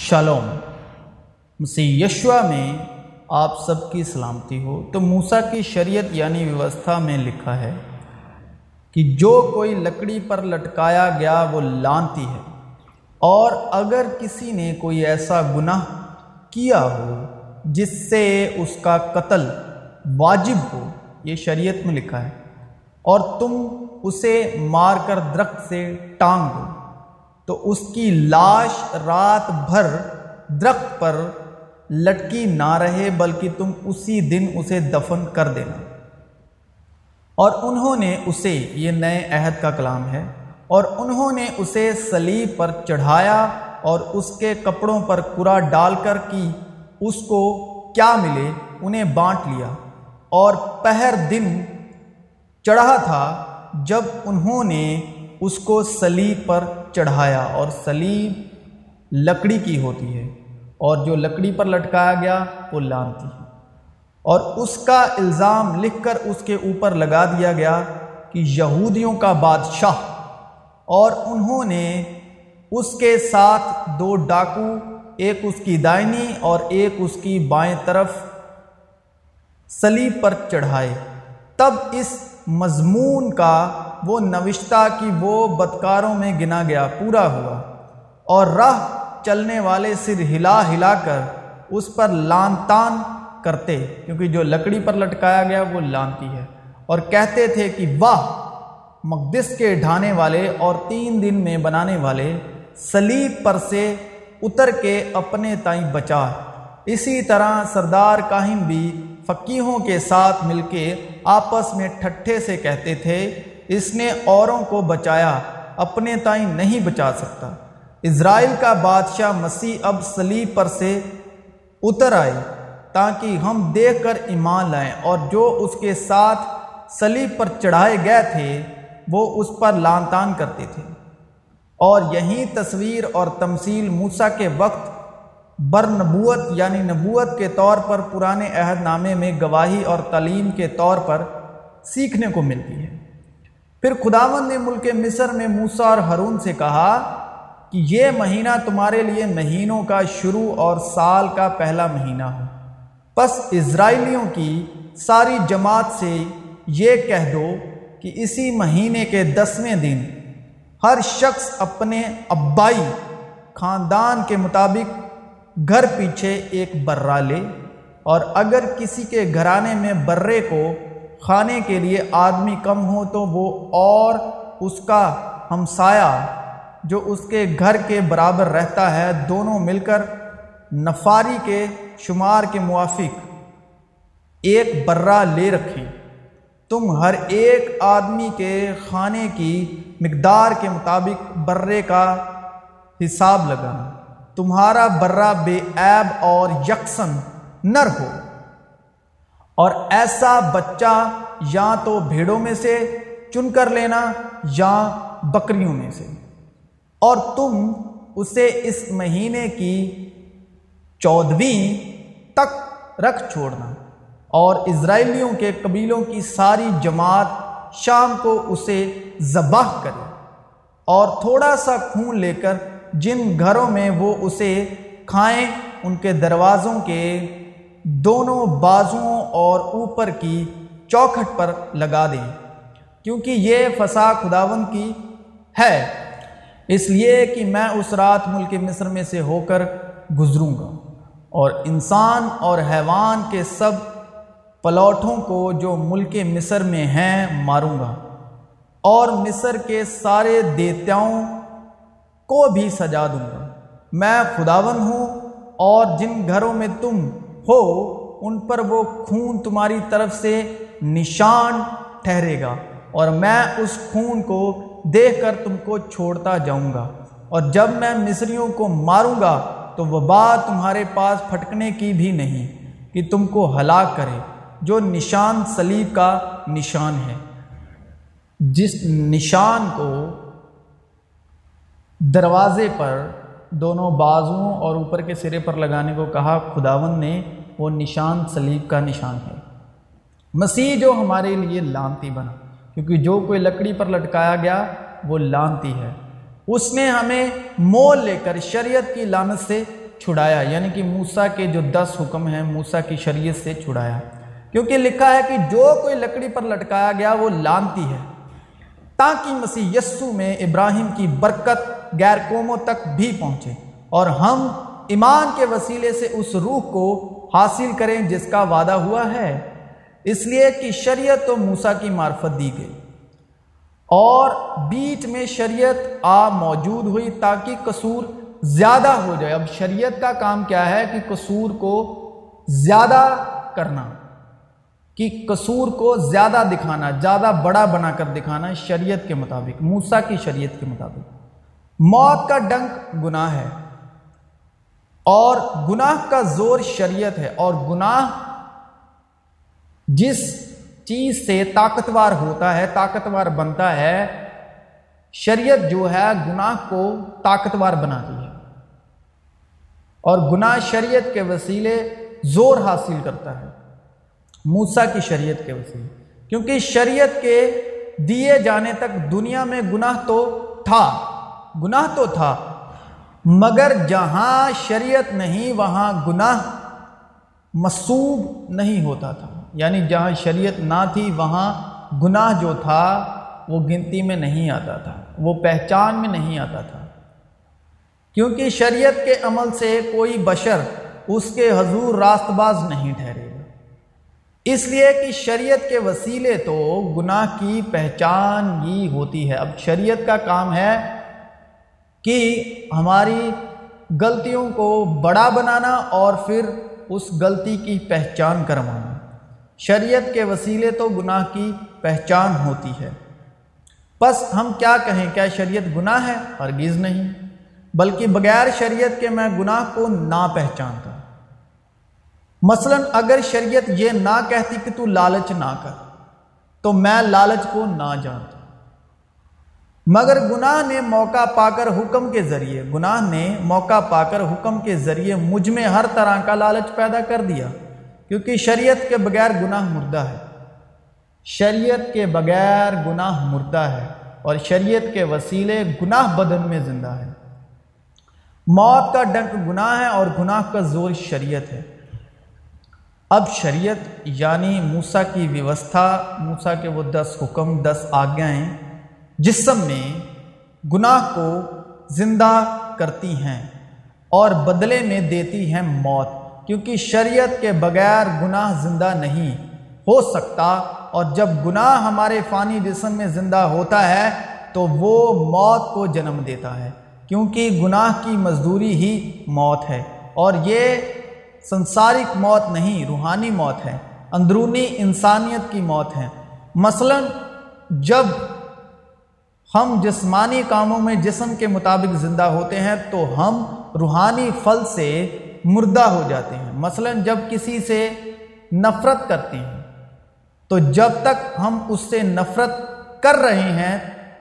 Shalom. مسیح Yeshua میں آپ سب کی سلامتی ہو۔ تو موسیٰ کی شریعت یعنی ویوستھا میں لکھا ہے کہ جو کوئی لکڑی پر لٹکایا گیا وہ لانتی ہے۔ اور اگر کسی نے کوئی ایسا گناہ کیا ہو جس سے اس کا قتل واجب ہو، یہ شریعت میں لکھا ہے، اور تم اسے مار کر درخت سے ٹانگ دو۔ تو اس کی لاش رات بھر درخت پر لٹکی نہ رہے، بلکہ تم اسی دن اسے دفن کر دینا۔ اور انہوں نے اسے، یہ نئے عہد کا کلام ہے، اور انہوں نے اسے سلیب پر چڑھایا اور اس کے کپڑوں پر کرا ڈال کر کی اس کو کیا ملے؟ انہیں بانٹ لیا۔ اور پہر دن چڑھا تھا جب انہوں نے اس کو سلیب پر چڑھایا اور سلیب لکڑی کی ہوتی ہے اور جو لکڑی پر لٹکایا گیا وہ لانتی ہے۔ اور اس کا الزام لکھ کر اس کے اوپر لگا دیا گیا کہ یہودیوں کا بادشاہ۔ اور انہوں نے اس کے ساتھ دو ڈاکو، ایک اس کی دائنی اور ایک اس کی بائیں طرف سلیب پر چڑھائے۔ تب اس مضمون کا وہ نوشتہ کہ وہ بدکاروں میں گنا گیا، پورا ہوا۔ اور راہ چلنے والے سر ہلا ہلا کر اس پر لان تان کرتے، کیونکہ جو لکڑی پر لٹکایا گیا وہ لانتی ہے۔ اور کہتے تھے کہ واہ، مقدس کے ڈھانے والے اور تین دن میں بنانے والے سلیب پر سے اتر کے اپنے تائیں بچا۔ اسی طرح سردار کاہم بھی فقیحوں کے ساتھ مل کے آپس میں ٹھٹھے سے کہتے تھے، اس نے اوروں کو بچایا، اپنے تائیں نہیں بچا سکتا۔ اسرائیل کا بادشاہ مسیح اب سلیب پر سے اتر آئے، تاکہ ہم دیکھ کر ایمان لائیں۔ اور جو اس کے ساتھ سلیب پر چڑھائے گئے تھے، وہ اس پر لان تان کرتے تھے۔ اور یہی تصویر اور تمثیل موسیٰ کے وقت بر نبوت یعنی نبوت کے طور پر پرانے عہد نامے میں گواہی اور تعلیم کے طور پر سیکھنے کو ملتی ہے۔ پھر خداون نے ملک مصر میں موسیٰ اور ہرون سے کہا کہ یہ مہینہ تمہارے لیے مہینوں کا شروع اور سال کا پہلا مہینہ ہو۔ پس اسرائیلیوں کی ساری جماعت سے یہ کہہ دو کہ اسی مہینے کے دسویں دن ہر شخص اپنے ابائی خاندان کے مطابق گھر پیچھے ایک برا لے اور اگر کسی کے گھرانے میں برے کو کھانے کے لیے آدمی کم ہو تو وہ اور اس کا ہمسایہ جو اس کے گھر کے برابر رہتا ہے دونوں مل کر نفاری کے شمار کے موافق ایک برا لے رکھیں۔ تم ہر ایک آدمی کے کھانے کی مقدار کے مطابق برے کا حساب لگانا۔ تمہارا برا بے عیب اور یکسن نر ہو اور ایسا بچہ یا تو بھیڑوں میں سے چن کر لینا یا بکریوں میں سے۔ اور تم اسے اس مہینے کی چودھویں تک رکھ چھوڑنا۔ اور اسرائیلیوں کے قبیلوں کی ساری جماعت شام کو اسے ذبح کرے۔ اور تھوڑا سا خون لے کر جن گھروں میں وہ اسے کھائیں، ان کے دروازوں کے دونوں بازوؤں اور اوپر کی چوکھٹ پر لگا دیں۔ کیونکہ یہ فسا خداون کی ہے، اس لیے کہ میں اس رات ملک مصر میں سے ہو کر گزروں گا۔ اور انسان اور حیوان کے سب پلوٹھوں کو جو ملک مصر میں ہیں، ماروں گا۔ اور مصر کے سارے دیتاؤں کو بھی سجا دوں گا۔ میں خداون ہوں اور جن گھروں میں تم ہو، ان پر وہ خون تمہاری طرف سے نشان ٹھہرے گا اور میں اس خون کو دیکھ کر تم کو چھوڑتا جاؤں گا۔ اور جب میں مصریوں کو ماروں گا تو وبا تمہارے پاس پھٹکنے کی بھی نہیں کہ تم کو ہلاک کرے، جو نشان سلیب کا نشان ہے۔ جس نشان کو دروازے پر دونوں بازوؤں اور اوپر کے سرے پر لگانے کو کہا خداون نے، وہ نشان سلیب کا نشان ہے۔ مسیح جو ہمارے لیے لانتی بنا، کیونکہ جو کوئی لکڑی پر لٹکایا گیا، وہ لانتی ہے۔ اس نے ہمیں مول لے کر شریعت کی لانت سے چھڑایا یعنی کہ موسا کے جو دس حکم ہیں موسا کی شریعت سے چھڑایا۔ کیونکہ لکھا ہے کہ جو کوئی لکڑی پر لٹکایا گیا، وہ لانتی ہے۔ تاکہ مسیح یسو میں ابراہیم کی برکت غیر قوموں تک بھی پہنچے اور ہم ایمان کے وسیلے سے اس روح کو حاصل کریں جس کا وعدہ ہوا ہے۔ اس لیے کہ شریعت تو موسا کی معرفت دی گئی۔ اور بیچ میں شریعت آ موجود ہوئی تاکہ قصور زیادہ ہو جائے۔ اب شریعت کا کام کیا ہے کہ قصور کو زیادہ کرنا، کہ قصور کو زیادہ دکھانا، زیادہ بڑا بنا کر دکھانا شریعت کے مطابق موسا کی شریعت کے مطابق۔ موت کا ڈنک گناہ ہے اور گناہ کا زور شریعت ہے اور گناہ جس چیز سے طاقتور ہوتا ہے، طاقتور بنتا ہے، شریعت جو ہے گناہ کو طاقتور بناتی ہے۔ اور گناہ شریعت کے وسیلے زور حاصل کرتا ہے۔ موسا کی شریعت کے وسیلے۔ کیونکہ شریعت کے دیے جانے تک دنیا میں گناہ تو تھا۔ گناہ تو تھا، مگر جہاں شریعت نہیں، وہاں گناہ مصوب نہیں ہوتا تھا۔ یعنی جہاں شریعت نہ تھی، وہاں گناہ جو تھا، وہ گنتی میں نہیں آتا تھا، وہ پہچان میں نہیں آتا تھا۔ کیونکہ شریعت کے عمل سے کوئی بشر اس کے حضور راست باز نہیں ٹھہرے گا۔ اس لیے کہ شریعت کے وسیلے تو گناہ کی پہچان ہی ہوتی ہے۔ اب شریعت کا کام ہے کہ ہماری غلطیوں کو بڑا بنانا اور پھر اس غلطی کی پہچان کروانا۔ شریعت کے وسیلے تو گناہ کی پہچان ہوتی ہے۔ بس ہم کیا کہیں، کیا شریعت گناہ ہے؟ ہرگز نہیں۔ بلکہ بغیر شریعت کے میں گناہ کو نہ پہچانتا۔ مثلا اگر شریعت یہ نہ کہتی کہ تو لالچ نہ کر، تو میں لالچ کو نہ جانتا۔ مگر گناہ نے موقع پا کر حکم کے ذریعے، گناہ نے موقع پا کر حکم کے ذریعے مجھ میں ہر طرح کا لالچ پیدا کر دیا، کیونکہ شریعت کے بغیر گناہ مردہ ہے۔ شریعت کے بغیر گناہ مردہ ہے اور شریعت کے وسیلے گناہ بدن میں زندہ ہے موت کا ڈنک گناہ ہے اور گناہ کا زور شریعت ہے۔ اب شریعت یعنی موسا کی ویوستھا موسا کے وہ دس حکم، دس آگیاں جسم میں گناہ کو زندہ کرتی ہیں اور بدلے میں دیتی ہیں موت، کیونکہ شریعت کے بغیر گناہ زندہ نہیں ہو سکتا۔ اور جب گناہ ہمارے فانی جسم میں زندہ ہوتا ہے، تو وہ موت کو جنم دیتا ہے، کیونکہ گناہ کی مزدوری ہی موت ہے۔ اور یہ سنسارک موت نہیں، روحانی موت ہے۔ اندرونی انسانیت کی موت ہے۔ مثلا جب ہم جسمانی کاموں میں جسم کے مطابق زندہ ہوتے ہیں تو ہم روحانی پھل سے مردہ ہو جاتے ہیں۔ مثلا جب کسی سے نفرت کرتے ہیں، تو جب تک ہم اس سے نفرت کر رہے ہیں،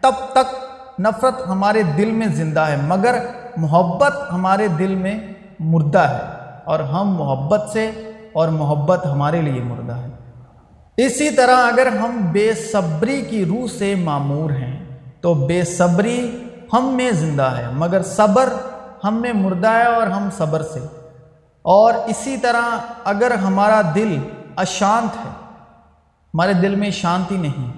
تب تک نفرت ہمارے دل میں زندہ ہے۔ مگر محبت ہمارے دل میں مردہ ہے اور ہم محبت سے اور محبت ہمارے لیے مردہ ہے۔ اسی طرح اگر ہم بے صبری کی روح سے معمور ہیں تو بے صبری ہم میں زندہ ہے، مگر صبر ہم میں مردہ ہے اور ہم صبر سے۔ اور اسی طرح اگر ہمارا دل اشانت ہے، ہمارے دل میں شانتی نہیں۔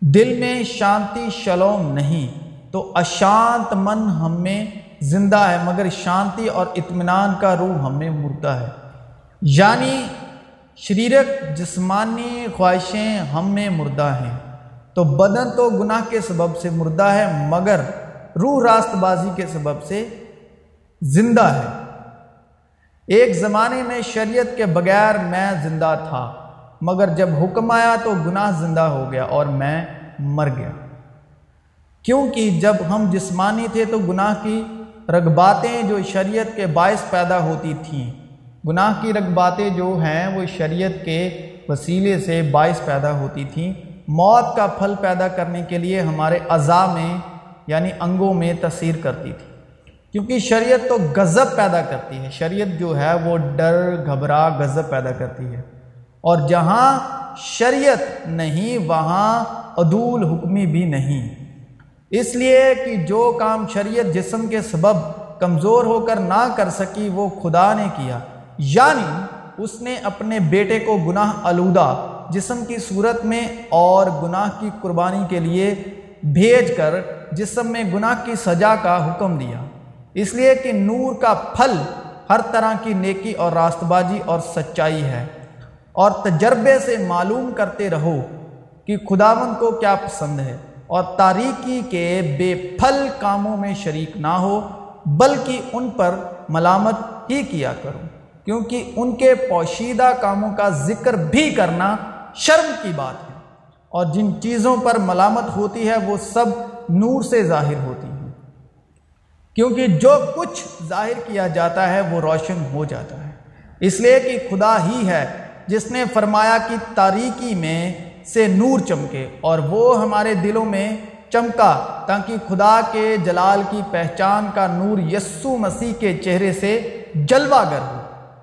دل میں شانتی شلوم نہیں، تو اشانت من ہم میں زندہ ہے، مگر شانتی اور اطمینان کا روح ہم میں مردہ ہے۔ یعنی شریرک جسمانی خواہشیں ہم میں مردہ ہیں۔ تو بدن تو گناہ کے سبب سے مردہ ہے، مگر روح راست بازی کے سبب سے زندہ ہے۔ ایک زمانے میں شریعت کے بغیر میں زندہ تھا، مگر جب حکم آیا تو گناہ زندہ ہو گیا اور میں مر گیا۔ کیونکہ جب ہم جسمانی تھے تو گناہ کی رغباتیں جو شریعت کے باعث پیدا ہوتی تھیں، گناہ کی رغباتیں جو ہیں وہ شریعت کے وسیلے سے باعث پیدا ہوتی تھیں۔ موت کا پھل پیدا کرنے کے لیے ہمارے اعضاء میں یعنی انگوں میں تاثیر کرتی تھی۔ کیونکہ شریعت تو غضب پیدا کرتی ہے۔ شریعت جو ہے وہ ڈر، گھبرا، غضب پیدا کرتی ہے۔ اور جہاں شریعت نہیں، وہاں عدول حکمی بھی نہیں۔ اس لیے کہ جو کام شریعت جسم کے سبب کمزور ہو کر نہ کر سکی، وہ خدا نے کیا۔ یعنی اس نے اپنے بیٹے کو گناہ آلودہ جسم کی صورت میں اور گناہ کی قربانی کے لیے بھیج کر جسم میں گناہ کی سزا کا حکم دیا۔ اس لیے کہ نور کا پھل ہر طرح کی نیکی اور راست بازی اور سچائی ہے۔ اور تجربے سے معلوم کرتے رہو کہ خداون کو کیا پسند ہے۔ اور تاریکی کے بے پھل کاموں میں شریک نہ ہو، بلکہ ان پر ملامت ہی کیا کرو۔ کیونکہ ان کے پوشیدہ کاموں کا ذکر بھی کرنا شرم کی بات ہے۔ اور جن چیزوں پر ملامت ہوتی ہے، وہ سب نور سے ظاہر ہوتی ہیں۔ کیونکہ جو کچھ ظاہر کیا جاتا ہے، وہ روشن ہو جاتا ہے۔ اس لیے کہ خدا ہی ہے، جس نے فرمایا کہ تاریکی میں سے نور چمکے اور وہ ہمارے دلوں میں چمکا، تاکہ خدا کے جلال کی پہچان کا نور یسو مسیح کے چہرے سے جلوہ گر ہو۔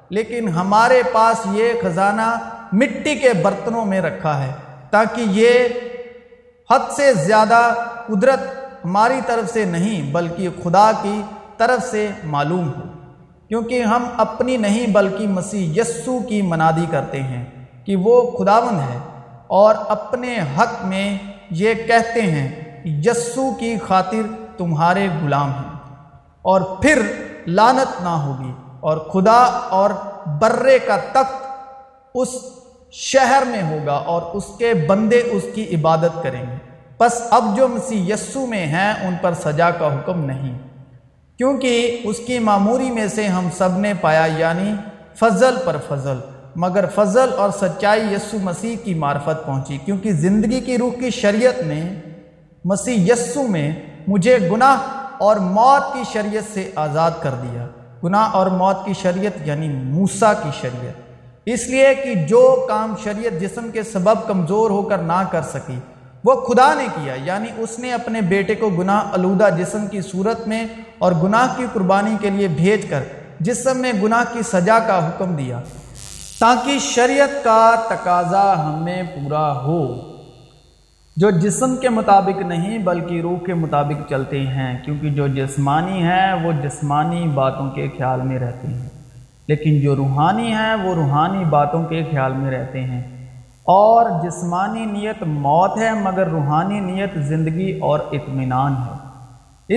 لیکن ہمارے پاس یہ خزانہ مٹی کے برتنوں میں رکھا ہے تاکہ یہ حد سے زیادہ قدرت ہماری طرف سے نہیں، بلکہ خدا کی طرف سے معلوم ہو۔ کیونکہ ہم اپنی نہیں، بلکہ مسیح یسو کی منادی کرتے ہیں کہ وہ خداون ہے اور اپنے حق میں یہ کہتے ہیں یسو کی خاطر تمہارے غلام ہیں۔ اور پھر لانت نہ ہوگی اور خدا اور برے کا تخت اس شہر میں ہوگا اور اس کے بندے اس کی عبادت کریں گے۔ بس اب جو مسیح یسو میں ہیں، ان پر سجا کا حکم نہیں۔ کیونکہ اس کی معموری میں سے ہم سب نے پایا یعنی فضل پر فضل۔ مگر فضل اور سچائی یسو مسیح کی معرفت پہنچی۔ کیونکہ زندگی کی روح کی شریعت نے مسیح یسو میں مجھے گناہ اور موت کی شریعت سے آزاد کر دیا۔ گناہ اور موت کی شریعت یعنی موسا کی شریعت۔ اس لیے کہ جو کام شریعت جسم کے سبب کمزور ہو کر نہ کر سکی، وہ خدا نے کیا یعنی اس نے اپنے بیٹے کو گناہ آلودہ جسم کی صورت میں اور گناہ کی قربانی کے لیے بھیج کر جسم میں گناہ کی سزا کا حکم دیا۔ تاکہ شریعت کا تقاضا ہمیں پورا ہو۔ جو جسم کے مطابق نہیں، بلکہ روح کے مطابق چلتے ہیں، کیونکہ جو جسمانی ہیں، وہ جسمانی باتوں کے خیال میں رہتے ہیں۔ لیکن جو روحانی ہیں وہ روحانی باتوں کے خیال میں رہتے ہیں۔ اور جسمانی نیت موت ہے، مگر روحانی نیت زندگی اور اطمینان ہے۔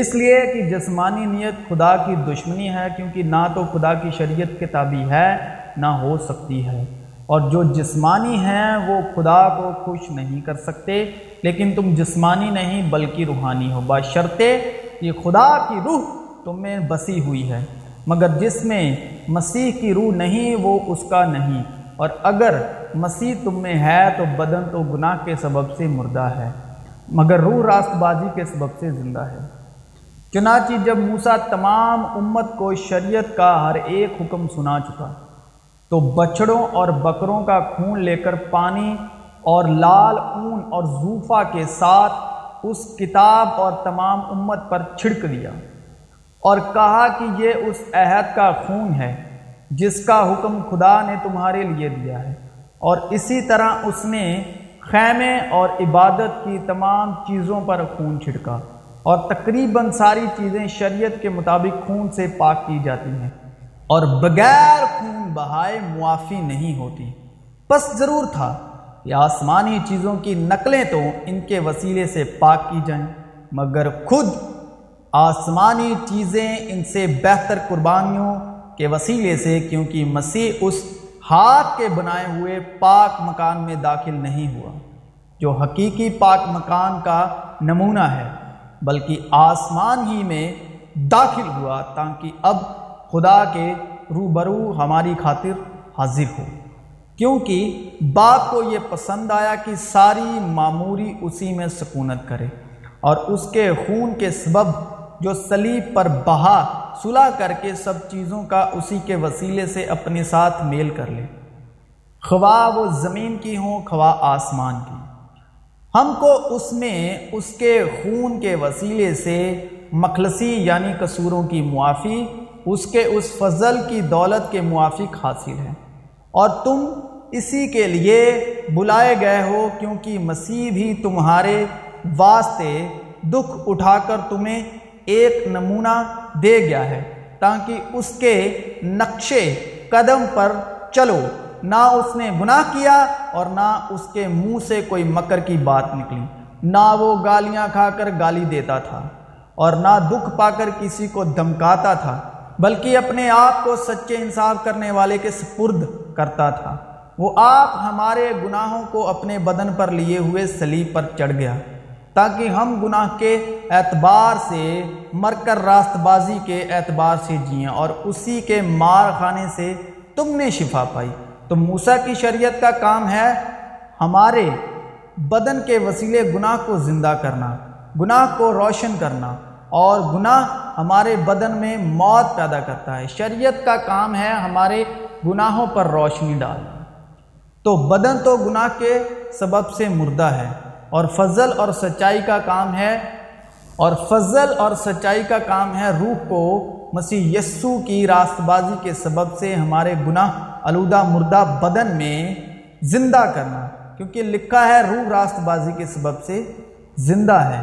اس لیے کہ جسمانی نیت خدا کی دشمنی ہے، کیونکہ نہ تو خدا کی شریعت کے تابع ہے، نہ ہو سکتی ہے۔ اور جو جسمانی ہیں وہ خدا کو خوش نہیں کر سکتے، لیکن تم جسمانی نہیں بلکہ روحانی ہو۔ بشرطے یہ خدا کی روح تم میں بسی ہوئی ہے۔ مگر جس میں مسیح کی روح نہیں وہ اس کا نہیں۔ اور اگر مسیح تم میں ہے تو بدن تو گناہ کے سبب سے مردہ ہے، مگر روح راست بازی کے سبب سے زندہ ہے۔ چنانچہ جب موسا تمام امت کو شریعت کا ہر ایک حکم سنا چکا، تو بچڑوں اور بکروں کا خون لے کر پانی اور لال اون اور زوفا کے ساتھ اس کتاب اور تمام امت پر چھڑک دیا۔ اور کہا کہ یہ اس عہد کا خون ہے جس کا حکم خدا نے تمہارے لیے دیا ہے۔ اور اسی طرح اس نے خیمے اور عبادت کی تمام چیزوں پر خون چھڑکا اور تقریباً ساری چیزیں شریعت کے مطابق خون سے پاک کی جاتی ہیں۔ اور بغیر خون بہائے معافی نہیں ہوتی۔ بس ضرور تھا کہ آسمانی چیزوں کی نقلیں تو ان کے وسیلے سے پاک کی جائیں، مگر خود آسمانی چیزیں ان سے بہتر قربانیوں کے وسیلے سے، کیونکہ مسیح اس ہاتھ کے بنائے ہوئے پاک مکان میں داخل نہیں ہوا، جو حقیقی پاک مکان کا نمونہ ہے، بلکہ آسمان ہی میں داخل ہوا تاکہ اب خدا کے روبرو ہماری خاطر حاضر ہو۔ کیونکہ باپ کو یہ پسند آیا کہ ساری معموری اسی میں سکونت کرے، اور اس کے خون کے سبب جو سلیب پر بہا، صلح کر کے سب چیزوں کا اسی کے وسیلے سے اپنے ساتھ میل کر لے۔ خواہ وہ زمین کی ہوں، خواہ آسمان کی۔ ہم کو اس میں اس کے خون کے وسیلے سے مخلصی یعنی قصوروں کی معافی، اس کے اس فضل کی دولت کے موافق حاصل ہے۔ اور تم اسی کے لیے بلائے گئے ہو کیونکہ مسیح بھی تمہارے واسطے دکھ اٹھا کر تمہیں ایک نمونہ دے گیا ہے تاکہ اس کے نقشے قدم پر چلو۔ نہ اس نے گناہ کیا اور نہ اس کے منہ سے کوئی مکر کی بات نکلی۔ نہ وہ گالیاں کھا کر گالی دیتا تھا اور نہ دکھ پا کر کسی کو دمکاتا تھا، بلکہ اپنے آپ کو سچے انصاف کرنے والے کے سپرد کرتا تھا۔ وہ آپ ہمارے گناہوں کو اپنے بدن پر لیے ہوئے سلیب پر چڑھ گیا۔ تاکہ ہم گناہ کے اعتبار سے مر کر راست بازی کے اعتبار سے جئیں اور اسی کے مار خانے سے تم نے شفا پائی۔ تو موسیٰ کی شریعت کا کام ہے ہمارے بدن کے وسیلے گناہ کو زندہ کرنا، گناہ کو روشن کرنا اور گناہ ہمارے بدن میں موت پیدا کرتا ہے۔ شریعت کا کام ہے ہمارے گناہوں پر روشنی ڈالنا۔ تو بدن تو گناہ کے سبب سے مردہ ہے۔ اور فضل اور سچائی کا کام ہے، اور فضل اور سچائی کا کام ہے روح کو مسیح یسو کی راست بازی کے سبب سے ہمارے گناہ، آلودہ مردہ بدن میں زندہ کرنا۔ کیونکہ لکھا ہے روح راست بازی کے سبب سے زندہ ہے۔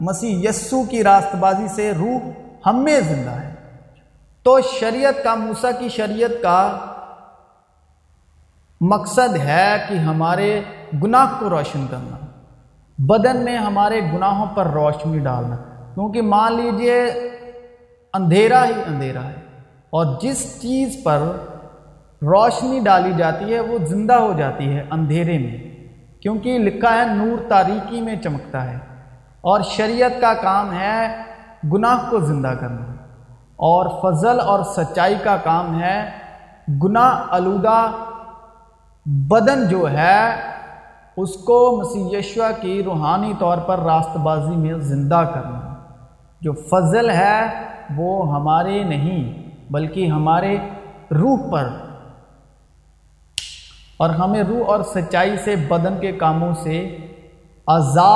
مسیح یسو کی راست بازی سے روح ہم میں زندہ ہے۔ تو شریعت کا، موسیٰ کی شریعت کا مقصد ہے کہ ہمارے گناہ کو روشن کرنا۔ بدن میں ہمارے گناہوں پر روشنی ڈالنا۔ کیونکہ مان لیجیے، اندھیرا ہی اندھیرا ہے۔ اور جس چیز پر روشنی ڈالی جاتی ہے، وہ زندہ ہو جاتی ہے اندھیرے میں۔ کیونکہ لکھا ہے، نور تاریکی میں چمکتا ہے۔ اور شریعت کا کام ہے گناہ کو زندہ کرنا۔ اور فضل اور سچائی کا کام ہے گناہ آلودہ بدن جو ہے اس کو مسیح یشوا کی روحانی طور پر راست بازی میں زندہ کرنا۔ جو فضل ہے وہ ہمارے نہیں، بلکہ ہمارے روح پر۔ اور ہمیں روح اور سچائی سے بدن کے کاموں سے آزاد